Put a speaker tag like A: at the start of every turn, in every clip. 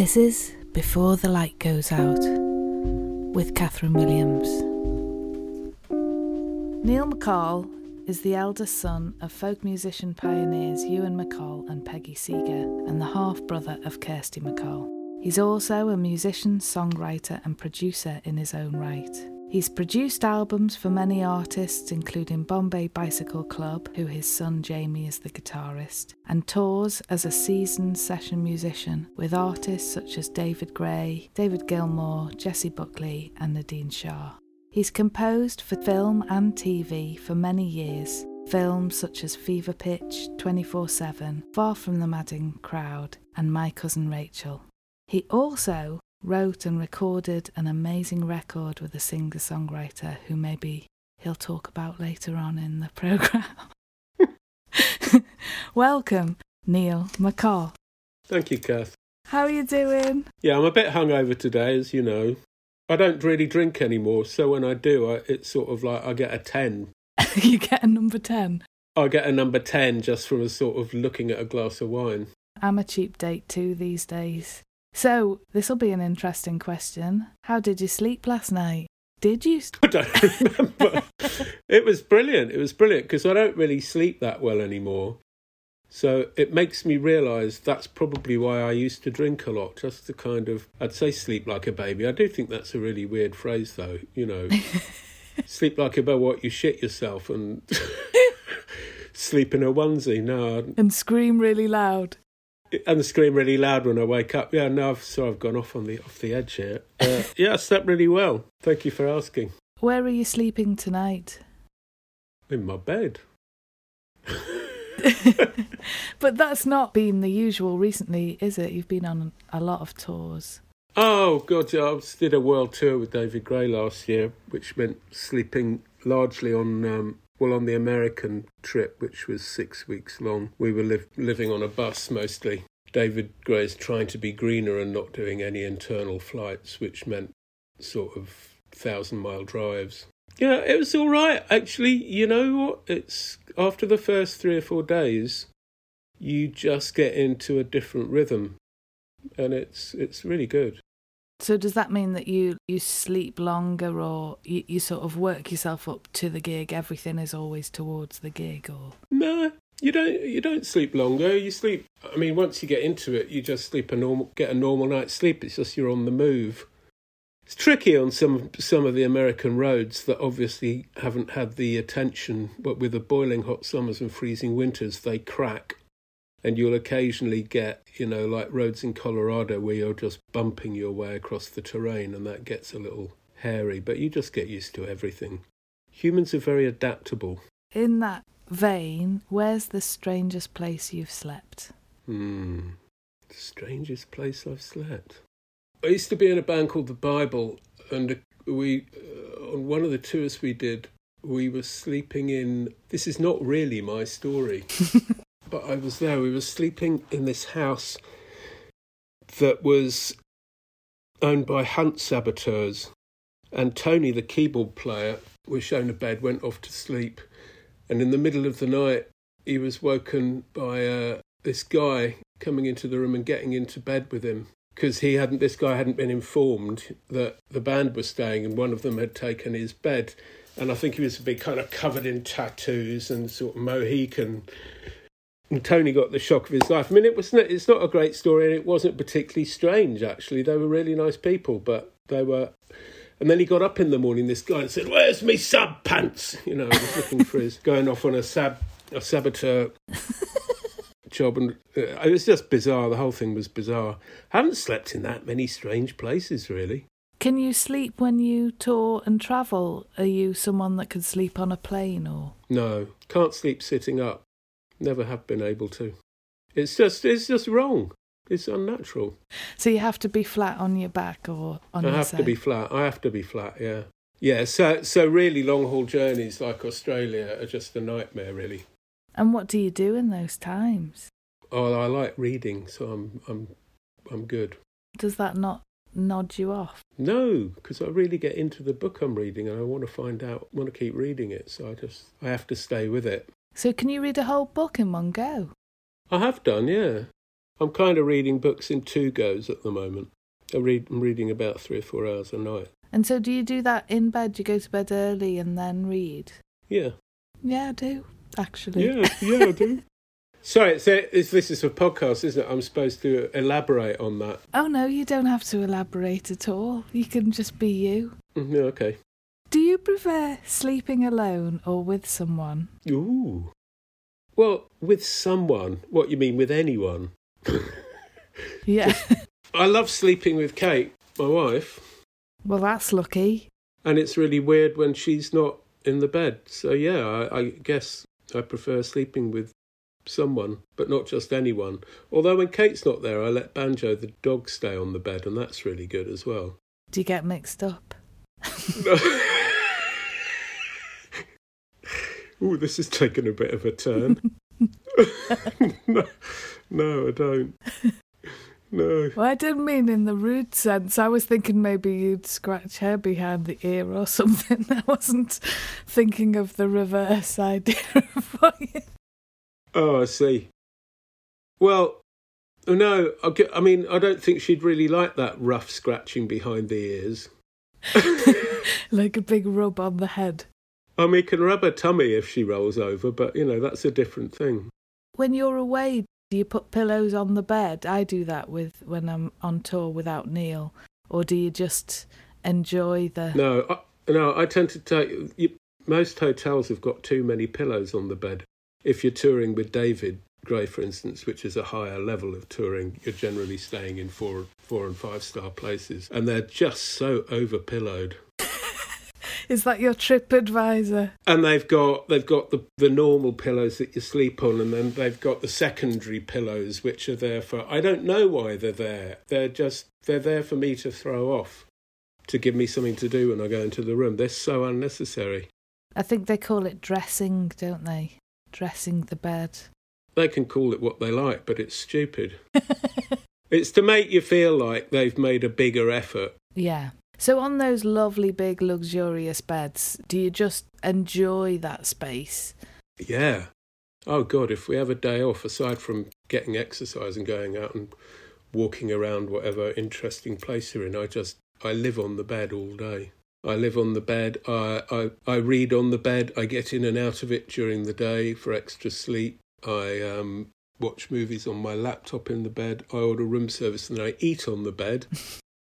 A: This is Before the Light Goes Out with Catherine Williams. Neill MacColl is the eldest son of folk musician pioneers Ewan MacColl and Peggy Seeger, and the half brother of Kirsty MacColl. He's also a musician, songwriter, and producer in his own right. He's produced albums for many artists, including Bombay Bicycle Club, who his son Jamie is the guitarist, and tours as a seasoned session musician with artists such as David Gray, David Gilmour, Jesse Buckley, and Nadine Shah. He's composed for film and TV for many years, films such as Fever Pitch, 24 7, Far from the Madding Crowd, and My Cousin Rachel. He also wrote and recorded an amazing record with a singer songwriter who maybe he'll talk about later on in the programme. Welcome, Neill MacColl.
B: Thank you, Kath.
A: How are you doing?
B: Yeah, I'm a bit hungover today, as you know. I don't really drink anymore, so when I do, I, it's sort of like I get a 10.
A: you get a number 10.
B: I get a number 10 just from a sort of looking at a glass of wine.
A: I'm a cheap date too these days. So, this will be an interesting question. How did you sleep last night? Did you?
B: I don't remember. it was brilliant. It was brilliant because I don't really sleep that well anymore. So it makes me realise that's probably why I used to drink a lot, just to kind of, I'd say sleep like a baby. I do think that's a really weird phrase, though, you know. sleep like a baby, what, you shit yourself and sleep in a onesie. No.
A: And scream really loud.
B: And scream really loud when I wake up. Yeah, no, I've, so I've gone off on the off the edge here. Uh, yeah, I slept really well. Thank you for asking.
A: Where are you sleeping tonight?
B: In my bed.
A: but that's not been the usual recently, is it? You've been on a lot of tours.
B: Oh god, yeah, I did a world tour with David Gray last year, which meant sleeping largely on um, well on the American trip, which was six weeks long. We were li- living on a bus mostly. David Gray's trying to be greener and not doing any internal flights, which meant sort of thousand mile drives. Yeah, it was all right actually. You know what? It's after the first three or four days, you just get into a different rhythm, and it's it's really good.
A: So does that mean that you you sleep longer, or you, you sort of work yourself up to the gig? Everything is always towards the gig, or
B: no? You don't you don't sleep longer. You sleep. I mean, once you get into it, you just sleep a normal get a normal night's sleep. It's just you're on the move. It's tricky on some some of the American roads that obviously haven't had the attention, but with the boiling hot summers and freezing winters, they crack. And you'll occasionally get, you know, like roads in Colorado where you're just bumping your way across the terrain and that gets a little hairy, but you just get used to everything. Humans are very adaptable.
A: In that vein, where's the strangest place you've slept?
B: Hmm. The strangest place I've slept. I used to be in a band called The Bible, and we, uh, on one of the tours we did, we were sleeping in. This is not really my story, but I was there. We were sleeping in this house that was owned by hunt saboteurs, and Tony, the keyboard player, was shown a bed, went off to sleep, and in the middle of the night, he was woken by uh, this guy coming into the room and getting into bed with him because he hadn't this guy hadn't been informed that the band was staying and one of them had taken his bed and I think he was a bit kind of covered in tattoos and sort of Mohican. And Tony got the shock of his life. I mean, it was it's not a great story, and it wasn't particularly strange. Actually, they were really nice people, but they were. And then he got up in the morning, this guy, and said, "Where's me sub pants?" You know, he was looking for his going off on a sab a saboteur job, and uh, it was just bizarre. The whole thing was bizarre. I haven't slept in that many strange places, really.
A: Can you sleep when you tour and travel? Are you someone that can sleep on a plane or?
B: No, can't sleep sitting up. Never have been able to. It's just, it's just wrong. It's unnatural.
A: So you have to be flat on your back or on
B: I
A: your
B: have
A: side?
B: to be flat. I have to be flat. Yeah, yeah. So, so really, long haul journeys like Australia are just a nightmare, really.
A: And what do you do in those times?
B: Oh, I like reading, so I'm, I'm, I'm good.
A: Does that not nod you off?
B: No, because I really get into the book I'm reading, and I want to find out, want to keep reading it. So I just, I have to stay with it.
A: So can you read a whole book in one go?
B: I have done, yeah. I'm kind of reading books in two goes at the moment. I read, I'm reading about three or four hours a night.
A: And so, do you do that in bed? You go to bed early and then read?
B: Yeah.
A: Yeah, I do, actually.
B: Yeah, yeah, I do. Sorry, so it's, this is a podcast, isn't it? I'm supposed to elaborate on that.
A: Oh, no, you don't have to elaborate at all. You can just be you.
B: Mm, Yeah, okay.
A: Do you prefer sleeping alone or with someone?
B: Ooh. Well, with someone. What you mean with anyone?
A: Yeah.
B: I love sleeping with Kate, my wife,
A: well, that's lucky.
B: and it's really weird when she's not in the bed. So yeah, I, I guess I prefer sleeping with someone, but not just anyone. Although when Kate's not there, I let Banjo the dog stay on the bed, and that's really good as well.
A: Do you get mixed up?
B: Ooh, this has taken a bit of a turn. no, no, I don't. No.
A: Well, I didn't mean in the rude sense. I was thinking maybe you'd scratch her behind the ear or something. I wasn't thinking of the reverse idea of what you...
B: Oh, I see. Well, oh, no, I I mean, I don't think she'd really like that rough scratching behind the ears.
A: like a big rub on the head.
B: I mean, can rub her tummy if she rolls over, but you know, that's a different thing.
A: When you're away, do you put pillows on the bed? I do that with when I'm on tour without Neil. Or do you just enjoy the
B: No, I, no, I tend to take. You, most hotels have got too many pillows on the bed. If you're touring with David Gray, for instance, which is a higher level of touring, you're generally staying in four, four and five star places, and they're just so over pillowed.
A: Is that your trip advisor?
B: And they've got they've got the the normal pillows that you sleep on, and then they've got the secondary pillows, which are there for. I don't know why they're there. They're just they're there for me to throw off, to give me something to do when I go into the room. They're so unnecessary.
A: I think they call it dressing, don't they? Dressing the bed.
B: They can call it what they like, but it's stupid. it's to make you feel like they've made a bigger effort.
A: Yeah. So on those lovely big luxurious beds, do you just enjoy that space?
B: Yeah. Oh God, if we have a day off, aside from getting exercise and going out and walking around whatever interesting place you're in, I just I live on the bed all day. I live on the bed. I I, I read on the bed. I get in and out of it during the day for extra sleep. I um, watch movies on my laptop in the bed. I order room service and I eat on the bed.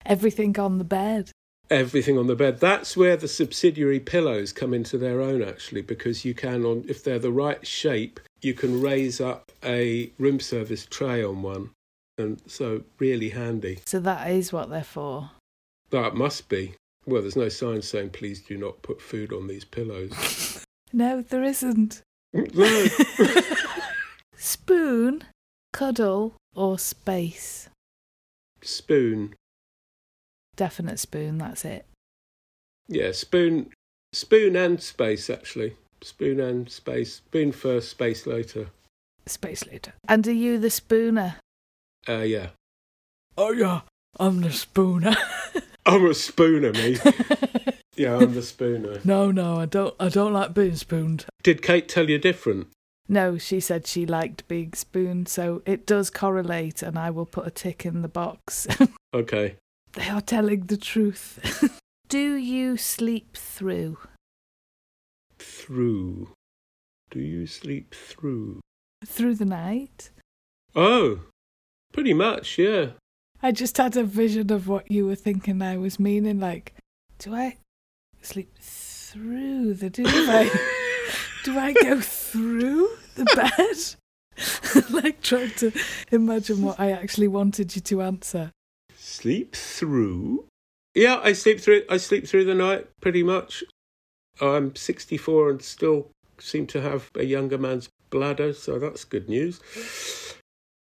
A: Everything on the bed.
B: everything on the bed. That's where the subsidiary pillows come into their own, actually, because you can, on if they're the right shape, you can raise up a room service tray on one, and so really handy.
A: So that is what they're for.
B: That must be. Well, there's no sign saying please do not put food on these pillows.
A: No, there isn't.
B: no.
A: Spoon, cuddle, or space?
B: Spoon.
A: Definite spoon, that's it.
B: Yeah, spoon. Spoon and space, actually. Spoon and space. Spoon first, space later.
A: Space later. And are you the spooner?
B: Uh, yeah.
A: Oh, yeah, I'm the spooner.
B: I'm a spooner, me. yeah, I'm the spooner.
A: no, no, I don't. I don't like being spooned.
B: Did Kate tell you different?
A: No, she said she liked being spooned, so it does correlate, and I will put a tick in the box.
B: Okay.
A: They are telling the truth. Do you sleep through?
B: Through. Do you sleep through?
A: Through the night?
B: Oh, pretty much, yeah.
A: I just had a vision of what you were thinking I was meaning. Like, do I sleep through the duvet? do I go through the bed? like, trying to imagine what I actually wanted you to answer.
B: Sleep through? Yeah, I sleep through. I sleep through the night pretty much. I'm 64 and still seem to have a younger man's bladder, so that's good news.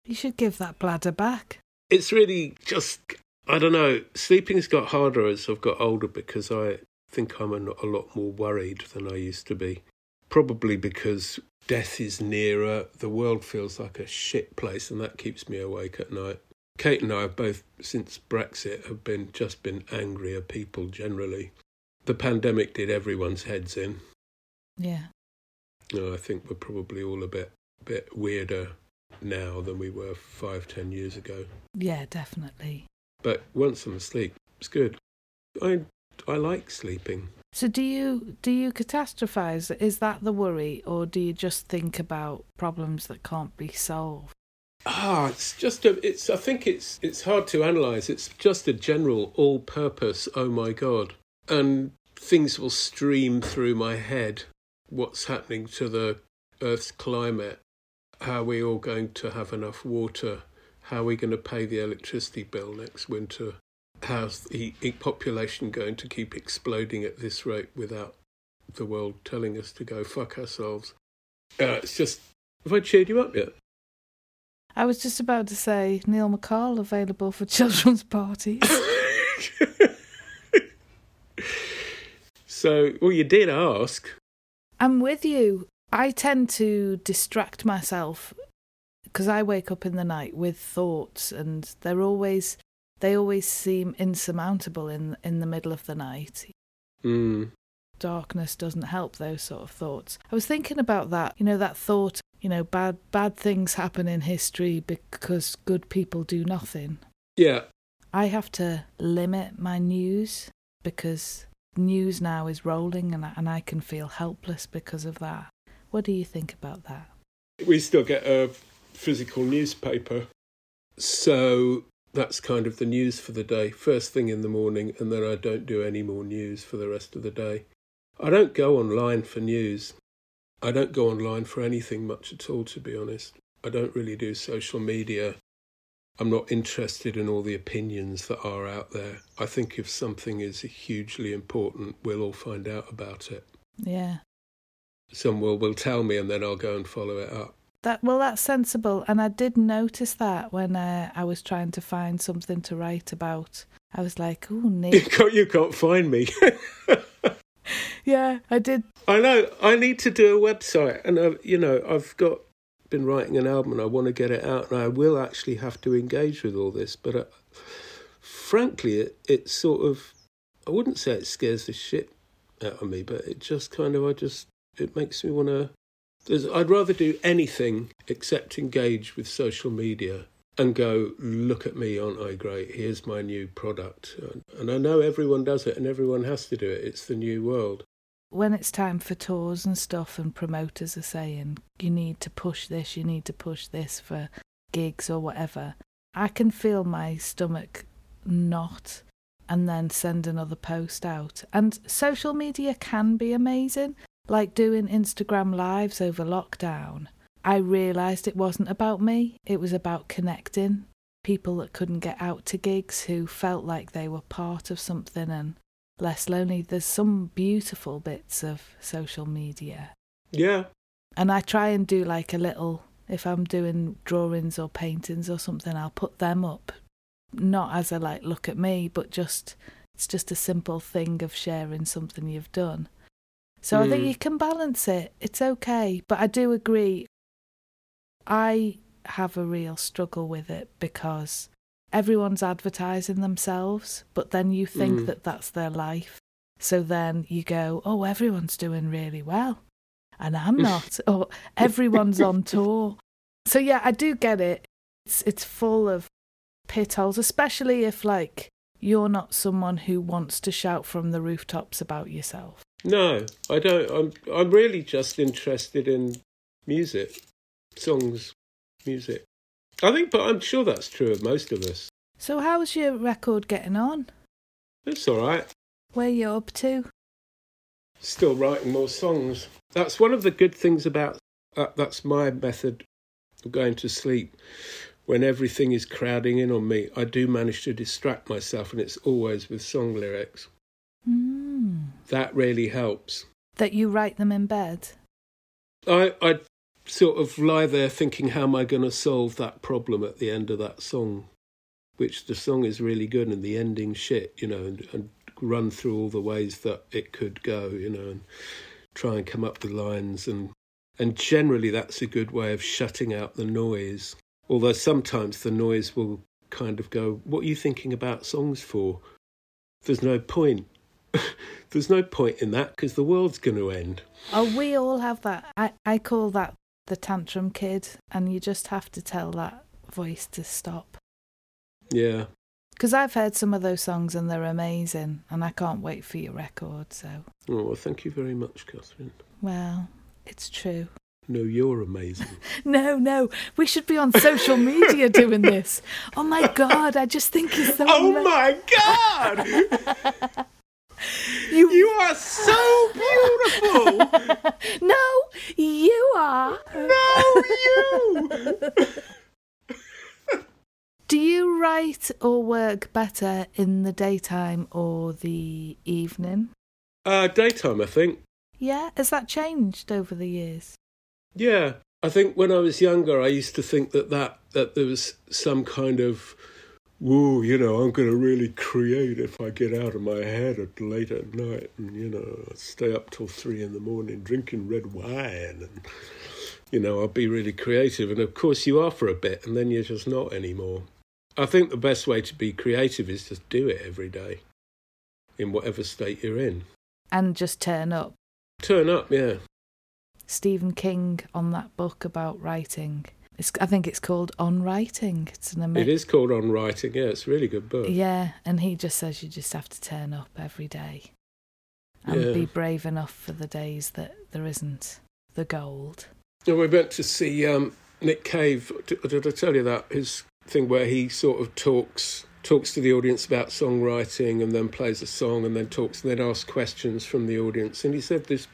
A: You should give that bladder back.
B: It's really just I don't know. Sleeping's got harder as I've got older because I think I'm a, a lot more worried than I used to be. Probably because death is nearer. The world feels like a shit place, and that keeps me awake at night. Kate and I have both, since Brexit, have been just been angrier people generally. The pandemic did everyone's heads in.
A: Yeah.
B: No, I think we're probably all a bit, bit weirder now than we were five, ten years ago.
A: Yeah, definitely.
B: But once I'm asleep, it's good. I I like sleeping.
A: So do you do you catastrophize? Is that the worry, or do you just think about problems that can't be solved?
B: Ah, it's just a. It's. I think it's. It's hard to analyze. It's just a general, all-purpose. Oh my god! And things will stream through my head. What's happening to the Earth's climate? How are we all going to have enough water? How are we going to pay the electricity bill next winter? How's the population going to keep exploding at this rate without the world telling us to go fuck ourselves? Uh, it's just. Have I cheered you up yet?
A: I was just about to say Neill MacColl available for children's parties.
B: so, well, you did ask.
A: I'm with you. I tend to distract myself because I wake up in the night with thoughts, and they're always they always seem insurmountable in in the middle of the night.
B: Mm.
A: Darkness doesn't help those sort of thoughts. I was thinking about that. You know, that thought you know, bad bad things happen in history because good people do nothing.
B: Yeah.
A: I have to limit my news because news now is rolling and I, and I can feel helpless because of that. What do you think about that?
B: We still get a physical newspaper. So that's kind of the news for the day. First thing in the morning, and then I don't do any more news for the rest of the day. I don't go online for news. I don't go online for anything much at all, to be honest. I don't really do social media. I'm not interested in all the opinions that are out there. I think if something is hugely important, we'll all find out about it.
A: Yeah.
B: Someone will tell me, and then I'll go and follow it up.
A: That well, that's sensible, and I did notice that when uh, I was trying to find something to write about. I was like, "Oh, Nick,
B: you can't, you can't find me."
A: yeah, I did.
B: I know. I need to do a website, and I, you know, I've got been writing an album, and I want to get it out, and I will actually have to engage with all this. But uh, frankly, it it sort of, I wouldn't say it scares the shit out of me, but it just kind of, I just, it makes me want to. I'd rather do anything except engage with social media and go, look at me, aren't I great? Here's my new product. And I know everyone does it and everyone has to do it. It's the new world.
A: When it's time for tours and stuff, and promoters are saying, you need to push this, you need to push this for gigs or whatever, I can feel my stomach knot and then send another post out. And social media can be amazing, like doing Instagram lives over lockdown I realised it wasn't about me, it was about connecting. People that couldn't get out to gigs who felt like they were part of something and less lonely. There's some beautiful bits of social media.
B: Yeah.
A: And I try and do like a little, if I'm doing drawings or paintings or something, I'll put them up. Not as a like, look at me, but just, it's just a simple thing of sharing something you've done. So mm. I think hmm. you can balance it. It's okay. But I do agree, I have a real struggle with it because everyone's advertising themselves, but then you think mm. that that's their life. So then you go, oh, everyone's doing really well, and I'm not, or everyone's on tour. So yeah, I do get it. It's it's full of pit holes, especially if like you're not someone who wants to shout from the rooftops about yourself.
B: No, I don't. I'm I'm really just interested in music songs, music. I think, but I'm sure that's true of most of us.
A: So, how's your record getting on?
B: It's all right.
A: Where you up to?
B: Still writing more songs. That's one of the good things about uh, that's my method of going to sleep. When everything is crowding in on me, I do manage to distract myself, and it's always with song lyrics.
A: Mm.
B: That really helps.
A: That you write them in bed?
B: I, I sort of lie there thinking, how am I going to solve that problem at the end of that song? Which the song is really good and the ending shit, you know, and, and run through all the ways that it could go, you know, and try and come up with lines and and generally that's a good way of shutting out the noise. Although sometimes the noise will kind of go, What are you thinking about songs for? There's no point. There's no point in that because the world's going to end.
A: Oh, we all have that. I, I call that the tantrum kid, and you just have to tell that voice to stop.
B: Yeah.
A: Because I've heard some of those songs and they're amazing, and I can't wait for your record. So,
B: Oh, well, thank you very much, Catherine.
A: well, it's true.
B: No, you're amazing.
A: No, no, we should be on social media doing this. Oh my god, I just think it's so.
B: oh my God!
A: You,
B: You are so beautiful!
A: no, you are.
B: No, you!
A: Do you write or work better in the daytime or the evening?
B: Uh, daytime, I think.
A: Yeah, has that changed over the years?
B: Yeah, I think when I was younger, I used to think that that, that there was some kind of, woo, you know, I'm going to really create if I get out of my head at late at night and, you know, stay up till three in the morning drinking red wine and, you know, I'll be really creative. And of course, you are for a bit and then you're just not anymore. I think the best way to be creative is just do it every day in whatever state you're in.
A: And just turn up.
B: Turn up, yeah.
A: Stephen King on that book about writing. It's, I think it's called On Writing. It's an
B: It
A: amazing.
B: is called On Writing, yeah, it's a really good book.
A: Yeah, and he just says you just have to turn up every day and
B: Yeah.
A: be brave enough for the days that there isn't the gold.
B: Yeah, we went to see um, Nick Cave. Did, did I tell you that his thing where he sort of talks talks to the audience about songwriting and then plays a song and then talks and then asks questions from the audience. And he said this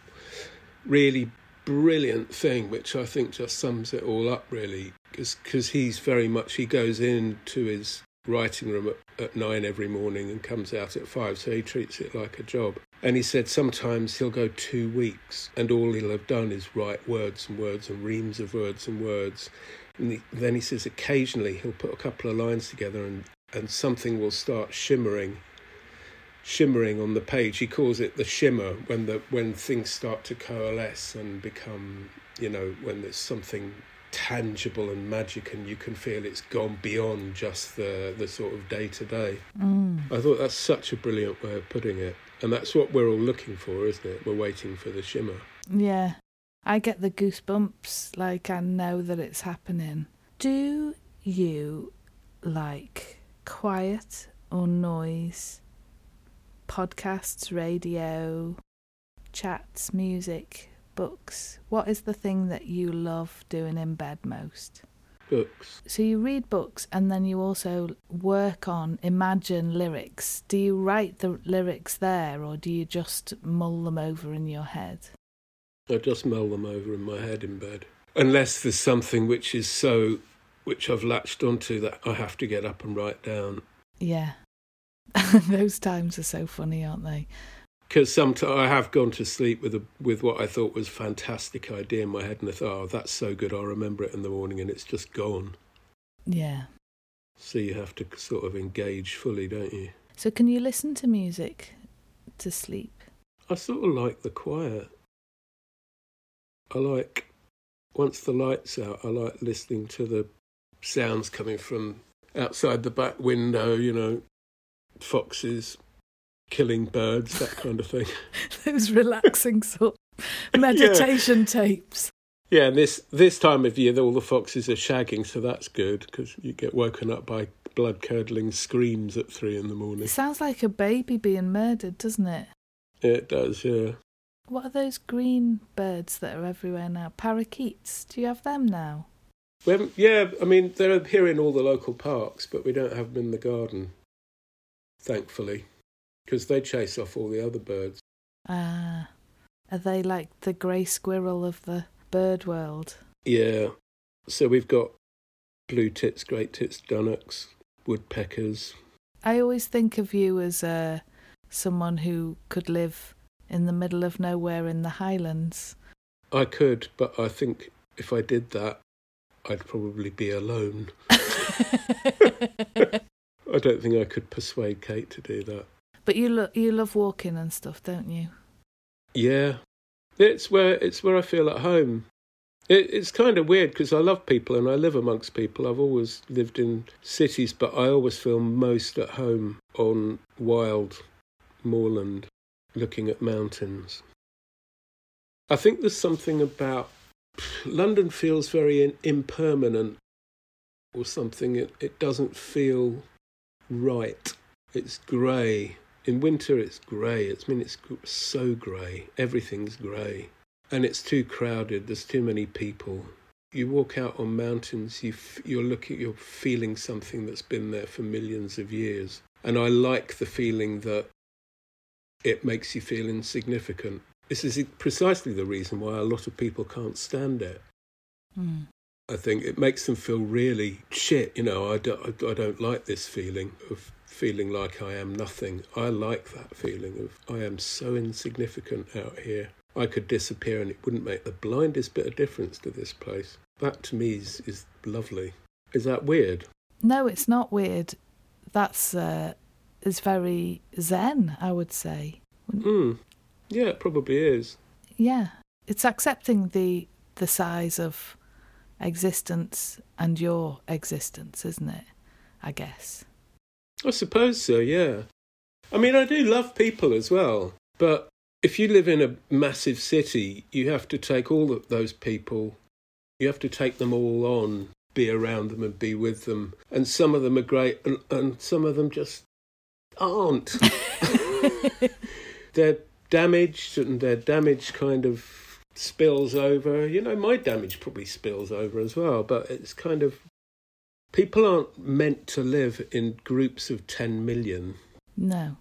B: really brilliant thing, which I think just sums it all up really, because he's very much he goes into his writing room at, at nine every morning and comes out at five, so he treats it like a job. And he said sometimes he'll go two weeks and all he'll have done is write words and words and reams of words and words. And he, then he says occasionally he'll put a couple of lines together and, and something will start shimmering shimmering on the page. He calls it the shimmer when the when things start to coalesce and become, you know, when there's something tangible and magic and you can feel it's gone beyond just the the sort of day to day. I thought that's such a brilliant way of putting it. And that's what we're all looking for, isn't it? We're waiting for the shimmer.
A: Yeah, I get the goosebumps like I know that it's happening. Do you like quiet or noise? Podcasts, radio, chats, music, books. What is the thing that you love doing in bed most?
B: Books.
A: So you read books and then you also work on imagine lyrics. Do you write the lyrics there or do you just mull them over in your head?
B: I just mull them over in my head in bed. Unless there's something which is so which I've latched onto that I have to get up and write down.
A: Yeah. Those times are so funny, aren't they?
B: because sometimes I have gone to sleep with a with what I thought was a fantastic idea in my head, and I thought, "Oh, that's so good! I'll remember it in the morning," and it's just gone.
A: Yeah.
B: So you have to sort of engage fully, don't you?
A: So can you listen to music to sleep?
B: I sort of like the quiet. I like once the lights out. I like listening to the sounds coming from outside the back window. You know, foxes killing birds, that kind of thing.
A: Those relaxing sort of meditation tapes.
B: Yeah, and this this time of year, all the foxes are shagging, so that's good because you get woken up by blood curdling screams at three in the morning.
A: It sounds like a baby being murdered, doesn't it?
B: It does. Yeah,
A: What are those green birds that are everywhere now? Parakeets. Do you have them now?
B: we haven't, yeah. I mean, they're here in all the local parks, but we don't have them in the garden, thankfully, because they chase off all the other birds.
A: Ah. Are they like the grey squirrel of the bird world?
B: Yeah, so we've got blue tits, great tits, dunnocks, woodpeckers.
A: I always think of you as uh, someone who could live in the middle of nowhere in the Highlands.
B: I could, but I think if I did that, I'd probably be alone. I don't think I could persuade Kate to do that.
A: but you lo- you love walking and stuff, don't you?
B: Yeah, it's where it's where I feel at home. It, it's kind of weird because I love people and I live amongst people. I've always lived in cities, but I always feel most at home on wild moorland, looking at mountains. I think there's something about London feels very in, impermanent or something. It, it doesn't feel right. It's grey. In winter, it's grey. It's I mean, it's so grey. Everything's grey, and it's too crowded. There's too many people. You walk out on mountains. You f- you're looking. You're feeling something that's been there for millions of years. And I like the feeling that it makes you feel insignificant. This is precisely the reason why a lot of people can't stand it. Mm. I think it makes them feel really shit. You know, I don't, I don't like this feeling of feeling like I am nothing. I like that feeling of I am so insignificant out here. I could disappear and it wouldn't make the blindest bit of difference to this place. That to me is, is lovely. Is that weird?
A: No, it's not weird. That's uh, is very zen, I would say.
B: Mm. Yeah, it probably is.
A: Yeah, it's accepting the the size of existence and your existence, isn't it? I guess.
B: I suppose so, yeah. I mean, I do love people as well, but if you live in a massive city, you have to take all of those people, you have to take them all on, be around them and be with them. And some of them are great, and, and some of them just aren't. they're damaged, and they're damaged kind of spills over. You know, my damage probably spills over as well, but it's kind of people aren't meant to live in groups of 10 million.
A: No.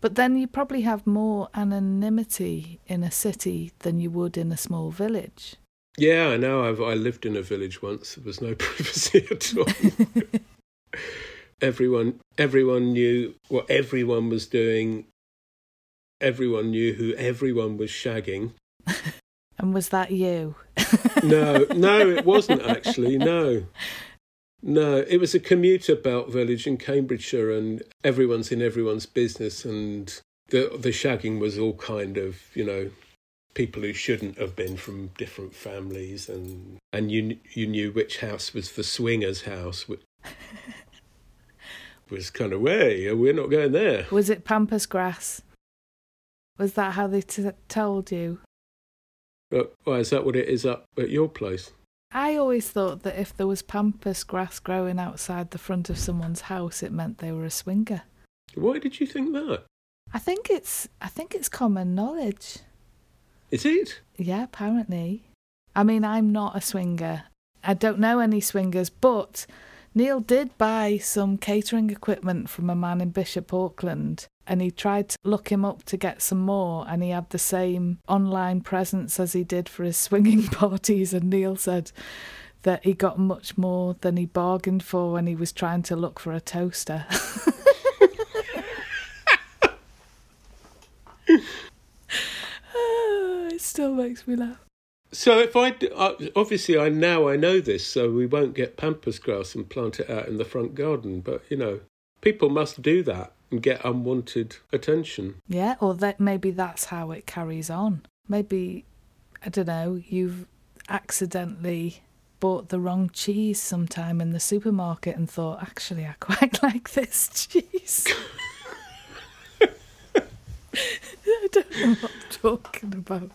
A: But then you probably have more anonymity in a city than you would in a small village.
B: Yeah, I know. I've, I lived in a village once. There was no privacy at all. everyone, everyone knew what everyone was doing. Everyone knew who everyone was shagging.
A: And was that you?
B: no, no, it wasn't actually. No, no, it was a commuter belt village in Cambridgeshire, and everyone's in everyone's business, and the the shagging was all kind of you know people who shouldn't have been from different families, and and you you knew which house was the swingers' house. Which was kind of way we're not going there.
A: Was it pampas grass? Was that how they t- told you?
B: But, well, is that what it is up at your place?
A: I always thought that if there was pampas grass growing outside the front of someone's house, it meant they were a swinger.
B: Why did you think that?
A: I think it's I think it's common knowledge.
B: Is it?
A: Yeah, apparently. I mean, I'm not a swinger. I don't know any swingers, but Neil did buy some catering equipment from a man in Bishop Auckland and he tried to look him up to get some more and he had the same online presence as he did for his swinging parties and Neil said that he got much more than he bargained for when he was trying to look for a toaster. it still makes me laugh.
B: So if I uh, obviously I now I know this, so we won't get pampas grass and plant it out in the front garden. But you know, people must do that and get unwanted attention.
A: Yeah, or that maybe that's how it carries on. Maybe I don't know. You've accidentally bought the wrong cheese sometime in the supermarket and thought, actually, I quite like this cheese. I don't know what I'm talking about.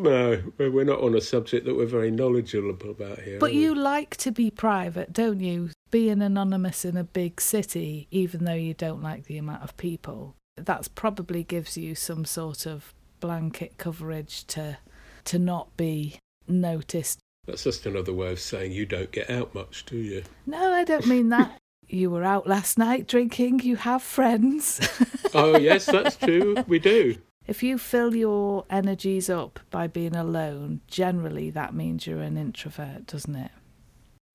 B: No, we're not on a subject that we're very knowledgeable about here.
A: But you like to be private, don't you? Being anonymous in a big city, even though you don't like the amount of people, that's probably gives you some sort of blanket coverage to to not be noticed.
B: That's just another way of saying you don't get out much, do you?
A: No, I don't mean that. you were out last night drinking, you have friends.
B: oh, yes, that's true. We do.
A: If you fill your energies up by being alone, generally that means you're an introvert, doesn't it?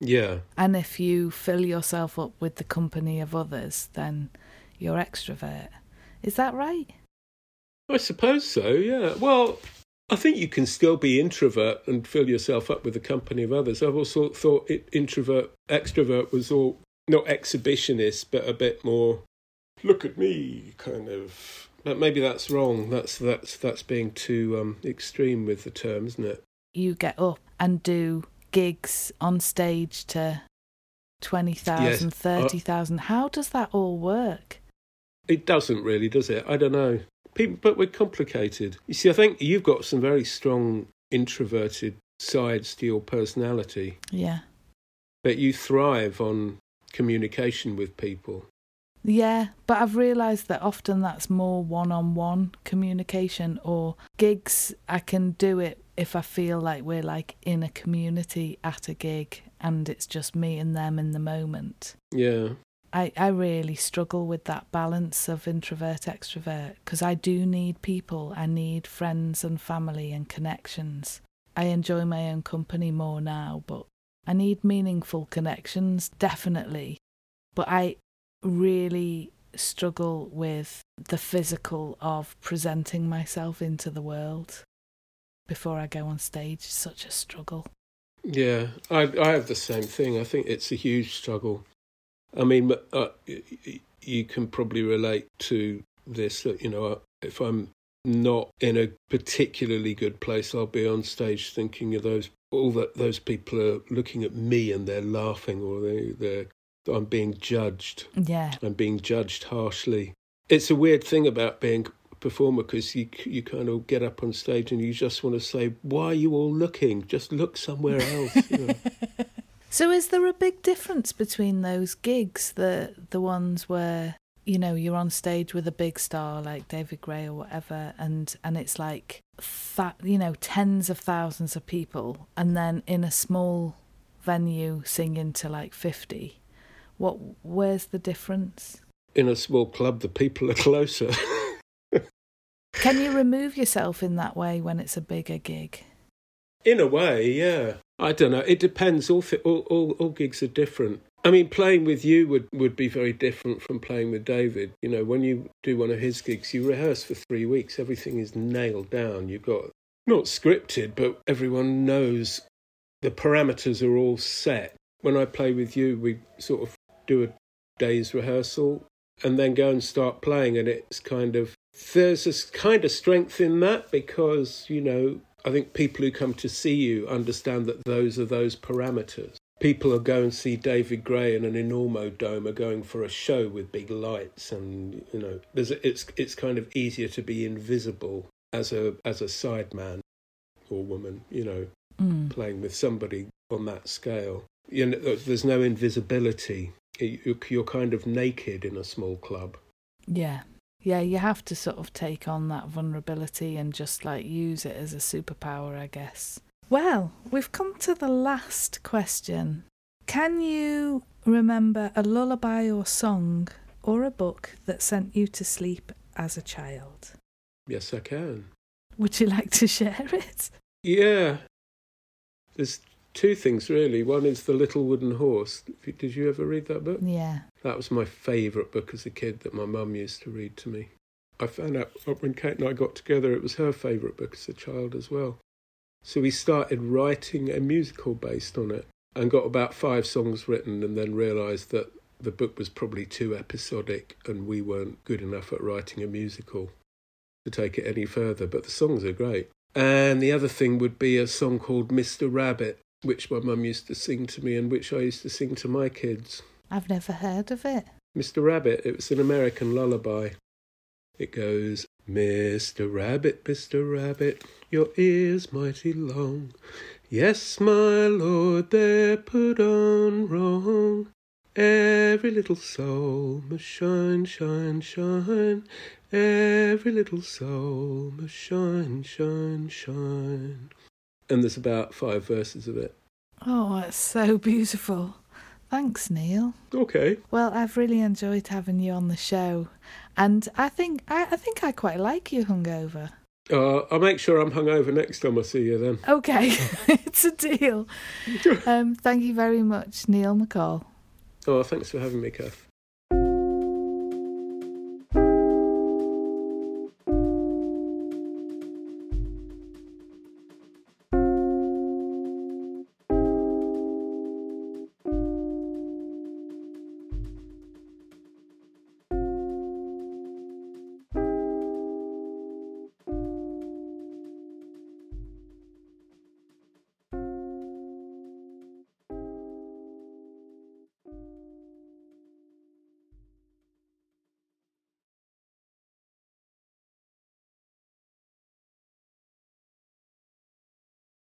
B: Yeah.
A: And if you fill yourself up with the company of others, then you're extrovert. Is that right?
B: I suppose so, yeah. Well, I think you can still be introvert and fill yourself up with the company of others. I've also thought it, introvert, extrovert was all not exhibitionist, but a bit more look at me kind of but maybe that's wrong. That's that's that's being too um, extreme with the term, isn't it?
A: You get up and do gigs on stage to 20,000, yes. 30,000. Uh, How does that all work?
B: It doesn't really, does it? I don't know. People, but we're complicated. You see, I think you've got some very strong introverted sides to your personality.
A: Yeah.
B: But you thrive on communication with people.
A: Yeah, but I've realised that often that's more one on one communication or gigs. I can do it if I feel like we're like in a community at a gig and it's just me and them in the moment.
B: Yeah.
A: I, I really struggle with that balance of introvert extrovert because I do need people. I need friends and family and connections. I enjoy my own company more now, but I need meaningful connections, definitely. But I really struggle with the physical of presenting myself into the world before I go on stage. It's such a struggle.
B: Yeah, I I have the same thing. I think it's a huge struggle. I mean, uh, you can probably relate to this. That you know, if I'm not in a particularly good place, I'll be on stage thinking of those all that those people are looking at me and they're laughing or they they're I'm being judged.
A: Yeah,
B: I'm being judged harshly. It's a weird thing about being performer because you you kind of get up on stage and you just want to say, "Why are you all looking? Just look somewhere else." You know?
A: So is there a big difference between those gigs, the the ones where you know you're on stage with a big star like David Gray or whatever, and and it's like that you know tens of thousands of people, and then in a small venue singing to like fifty. What where's the difference?
B: In a small club, the people are closer.
A: Can you remove yourself in that way when it's a bigger gig?
B: In a way, yeah. I don't know. It depends. All, all, all, all gigs are different. I mean, playing with you would, would be very different from playing with David. You know, when you do one of his gigs, you rehearse for three weeks. Everything is nailed down. You've got, not scripted, but everyone knows the parameters are all set. When I play with you, we sort of do a day's rehearsal and then go and start playing. And it's kind of, there's a kind of strength in that because, you know, I think people who come to see you understand that those are those parameters. People who go and see David Gray in an Enormo Dome are going for a show with big lights, and you know, there's a, it's it's kind of easier to be invisible as a as a sideman or woman, you know,
A: Mm.
B: playing with somebody on that scale. You know, there's no invisibility. You're kind of naked in a small club.
A: Yeah. Yeah, you have to sort of take on that vulnerability and just like use it as a superpower, I guess. Well, we've come to the last question. Can you remember a lullaby or song or a book that sent you to sleep as a child?
B: Yes, I can.
A: Would you like to share it?
B: Yeah. There's two things really. One is The Little Wooden Horse. Did you ever read that book?
A: Yeah.
B: That was my favourite book as a kid that my mum used to read to me. I found out when Kate and I got together, it was her favourite book as a child as well. So we started writing a musical based on it and got about five songs written and then realised that the book was probably too episodic and we weren't good enough at writing a musical to take it any further. But the songs are great. And the other thing would be a song called Mr. Rabbit, which my mum used to sing to me and which I used to sing to my kids.
A: I've never heard of it.
B: Mr. Rabbit, it was an American lullaby. It goes, Mr. Rabbit, Mr. Rabbit, your ears mighty long. Yes, my lord, they're put on wrong. Every little soul must shine, shine, shine. Every little soul must shine, shine, shine. And there's about five verses of it.
A: Oh, it's so beautiful. Thanks, Neil.
B: Okay.
A: Well, I've really enjoyed having you on the show, and I think I, I think I quite like you hungover.
B: Uh, I'll make sure I'm hungover next time I see you then.
A: Okay, it's a deal. Um, thank you very much, Neill MacColl.
B: Oh, thanks for having me, Kath.